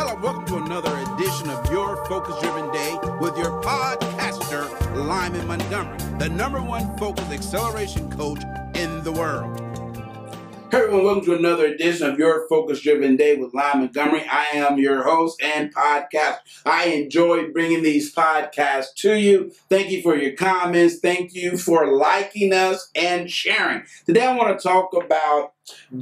Hello, welcome to another edition of Your Focus Driven Day with your podcaster, Lyman Montgomery, the number one focus acceleration coach in the world. Hey everyone, welcome to another edition of Your Focus Driven Day with Lyman Montgomery. I am your host and podcast. I enjoy bringing these podcasts to you. Thank you for your comments. Thank you for liking us and sharing. Today I want to talk about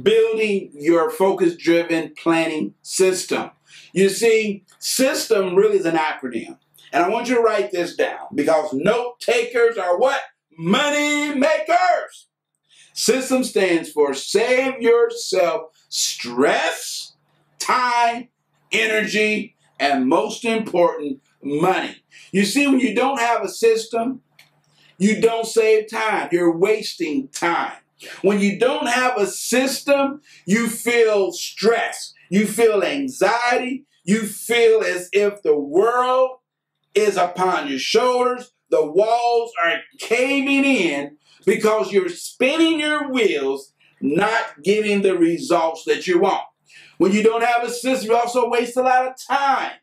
building your focus driven planning system. You see, system really is an acronym. And I want you to write this down because note takers are what? Money makers. System stands for save yourself stress, time, energy, and most important, money. You see, when you don't have a system, you don't save time. You're wasting time. When you don't have a system, you feel stress. You feel anxiety. You feel as if the world is upon your shoulders. The walls are caving in because you're spinning your wheels, not getting the results that you want. When you don't have a system, you also waste a lot of time.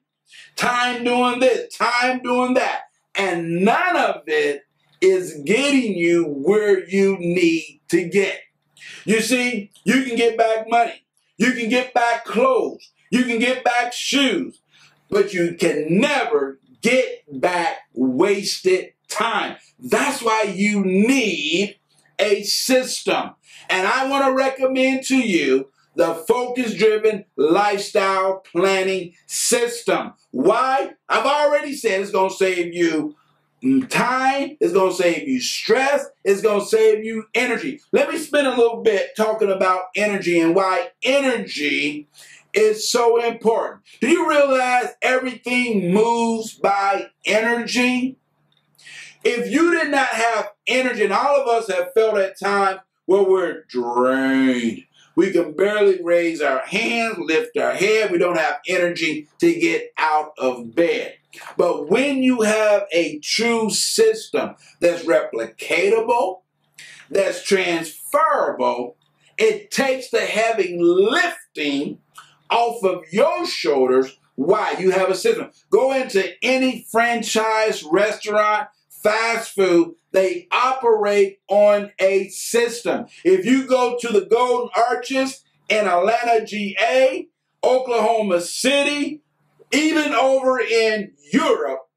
Time doing this, time doing that. And none of it is getting you where you need to get. You see, you can get back money. You can get back clothes. You can get back shoes. But you can never get back wasted time. That's why you need a system. And I want to recommend to you the focus driven lifestyle planning system. Why? I've already said it's going to save you time, it's going to save you stress, it's going to save you energy. Let me spend a little bit talking about energy and why energy is so important. Do you realize everything moves by energy? If you did not have energy, and all of us have felt at times where we're drained, we can barely raise our hands, lift our head, we don't have energy to get out of bed. But when you have a true system that's replicatable, that's transferable, it takes the heavy lifting off of your shoulders. Why? You have a system. Go into any franchise restaurant, fast food, they operate on a system. If you go to the Golden Arches in Atlanta, GA, Oklahoma City, even over in Europe,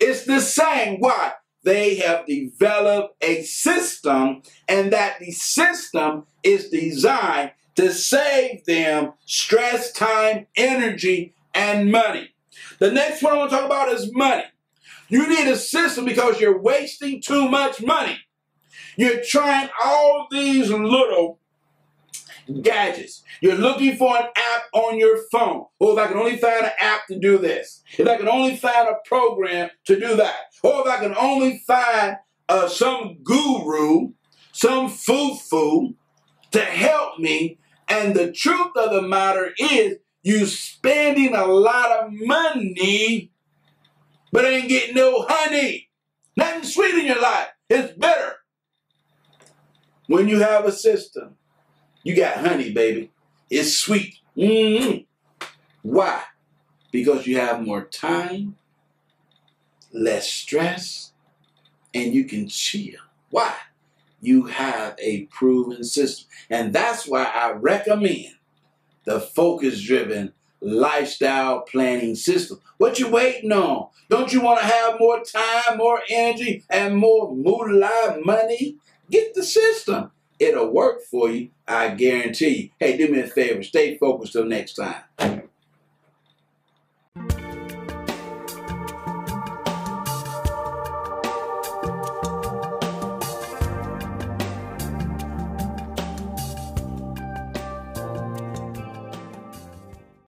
it's the same. Why? They have developed a system, and that the system is designed to save them stress, time, energy, and money. The next one I want to talk about is money. You need a system because you're wasting too much money. You're trying all these little gadgets. You're looking for an app on your phone. Oh, if I can only find an app to do this. If I can only find a program to do that. Or if I can only find uh, some guru, some foo-foo to help me. And the truth of the matter is you're spending a lot of money but ain't getting no honey. Nothing sweet in your life. It's bitter. When you have a system, you got honey, baby. It's sweet. Mm-hmm. Why? Because you have more time, less stress, and you can chill. Why? You have a proven system. And that's why I recommend the focus driven lifestyle planning system. What you waiting on? Don't you want to have more time, more energy, and more moolah money? Get the system. It'll work for you, I guarantee you. Hey, do me a favor. Stay focused till next time.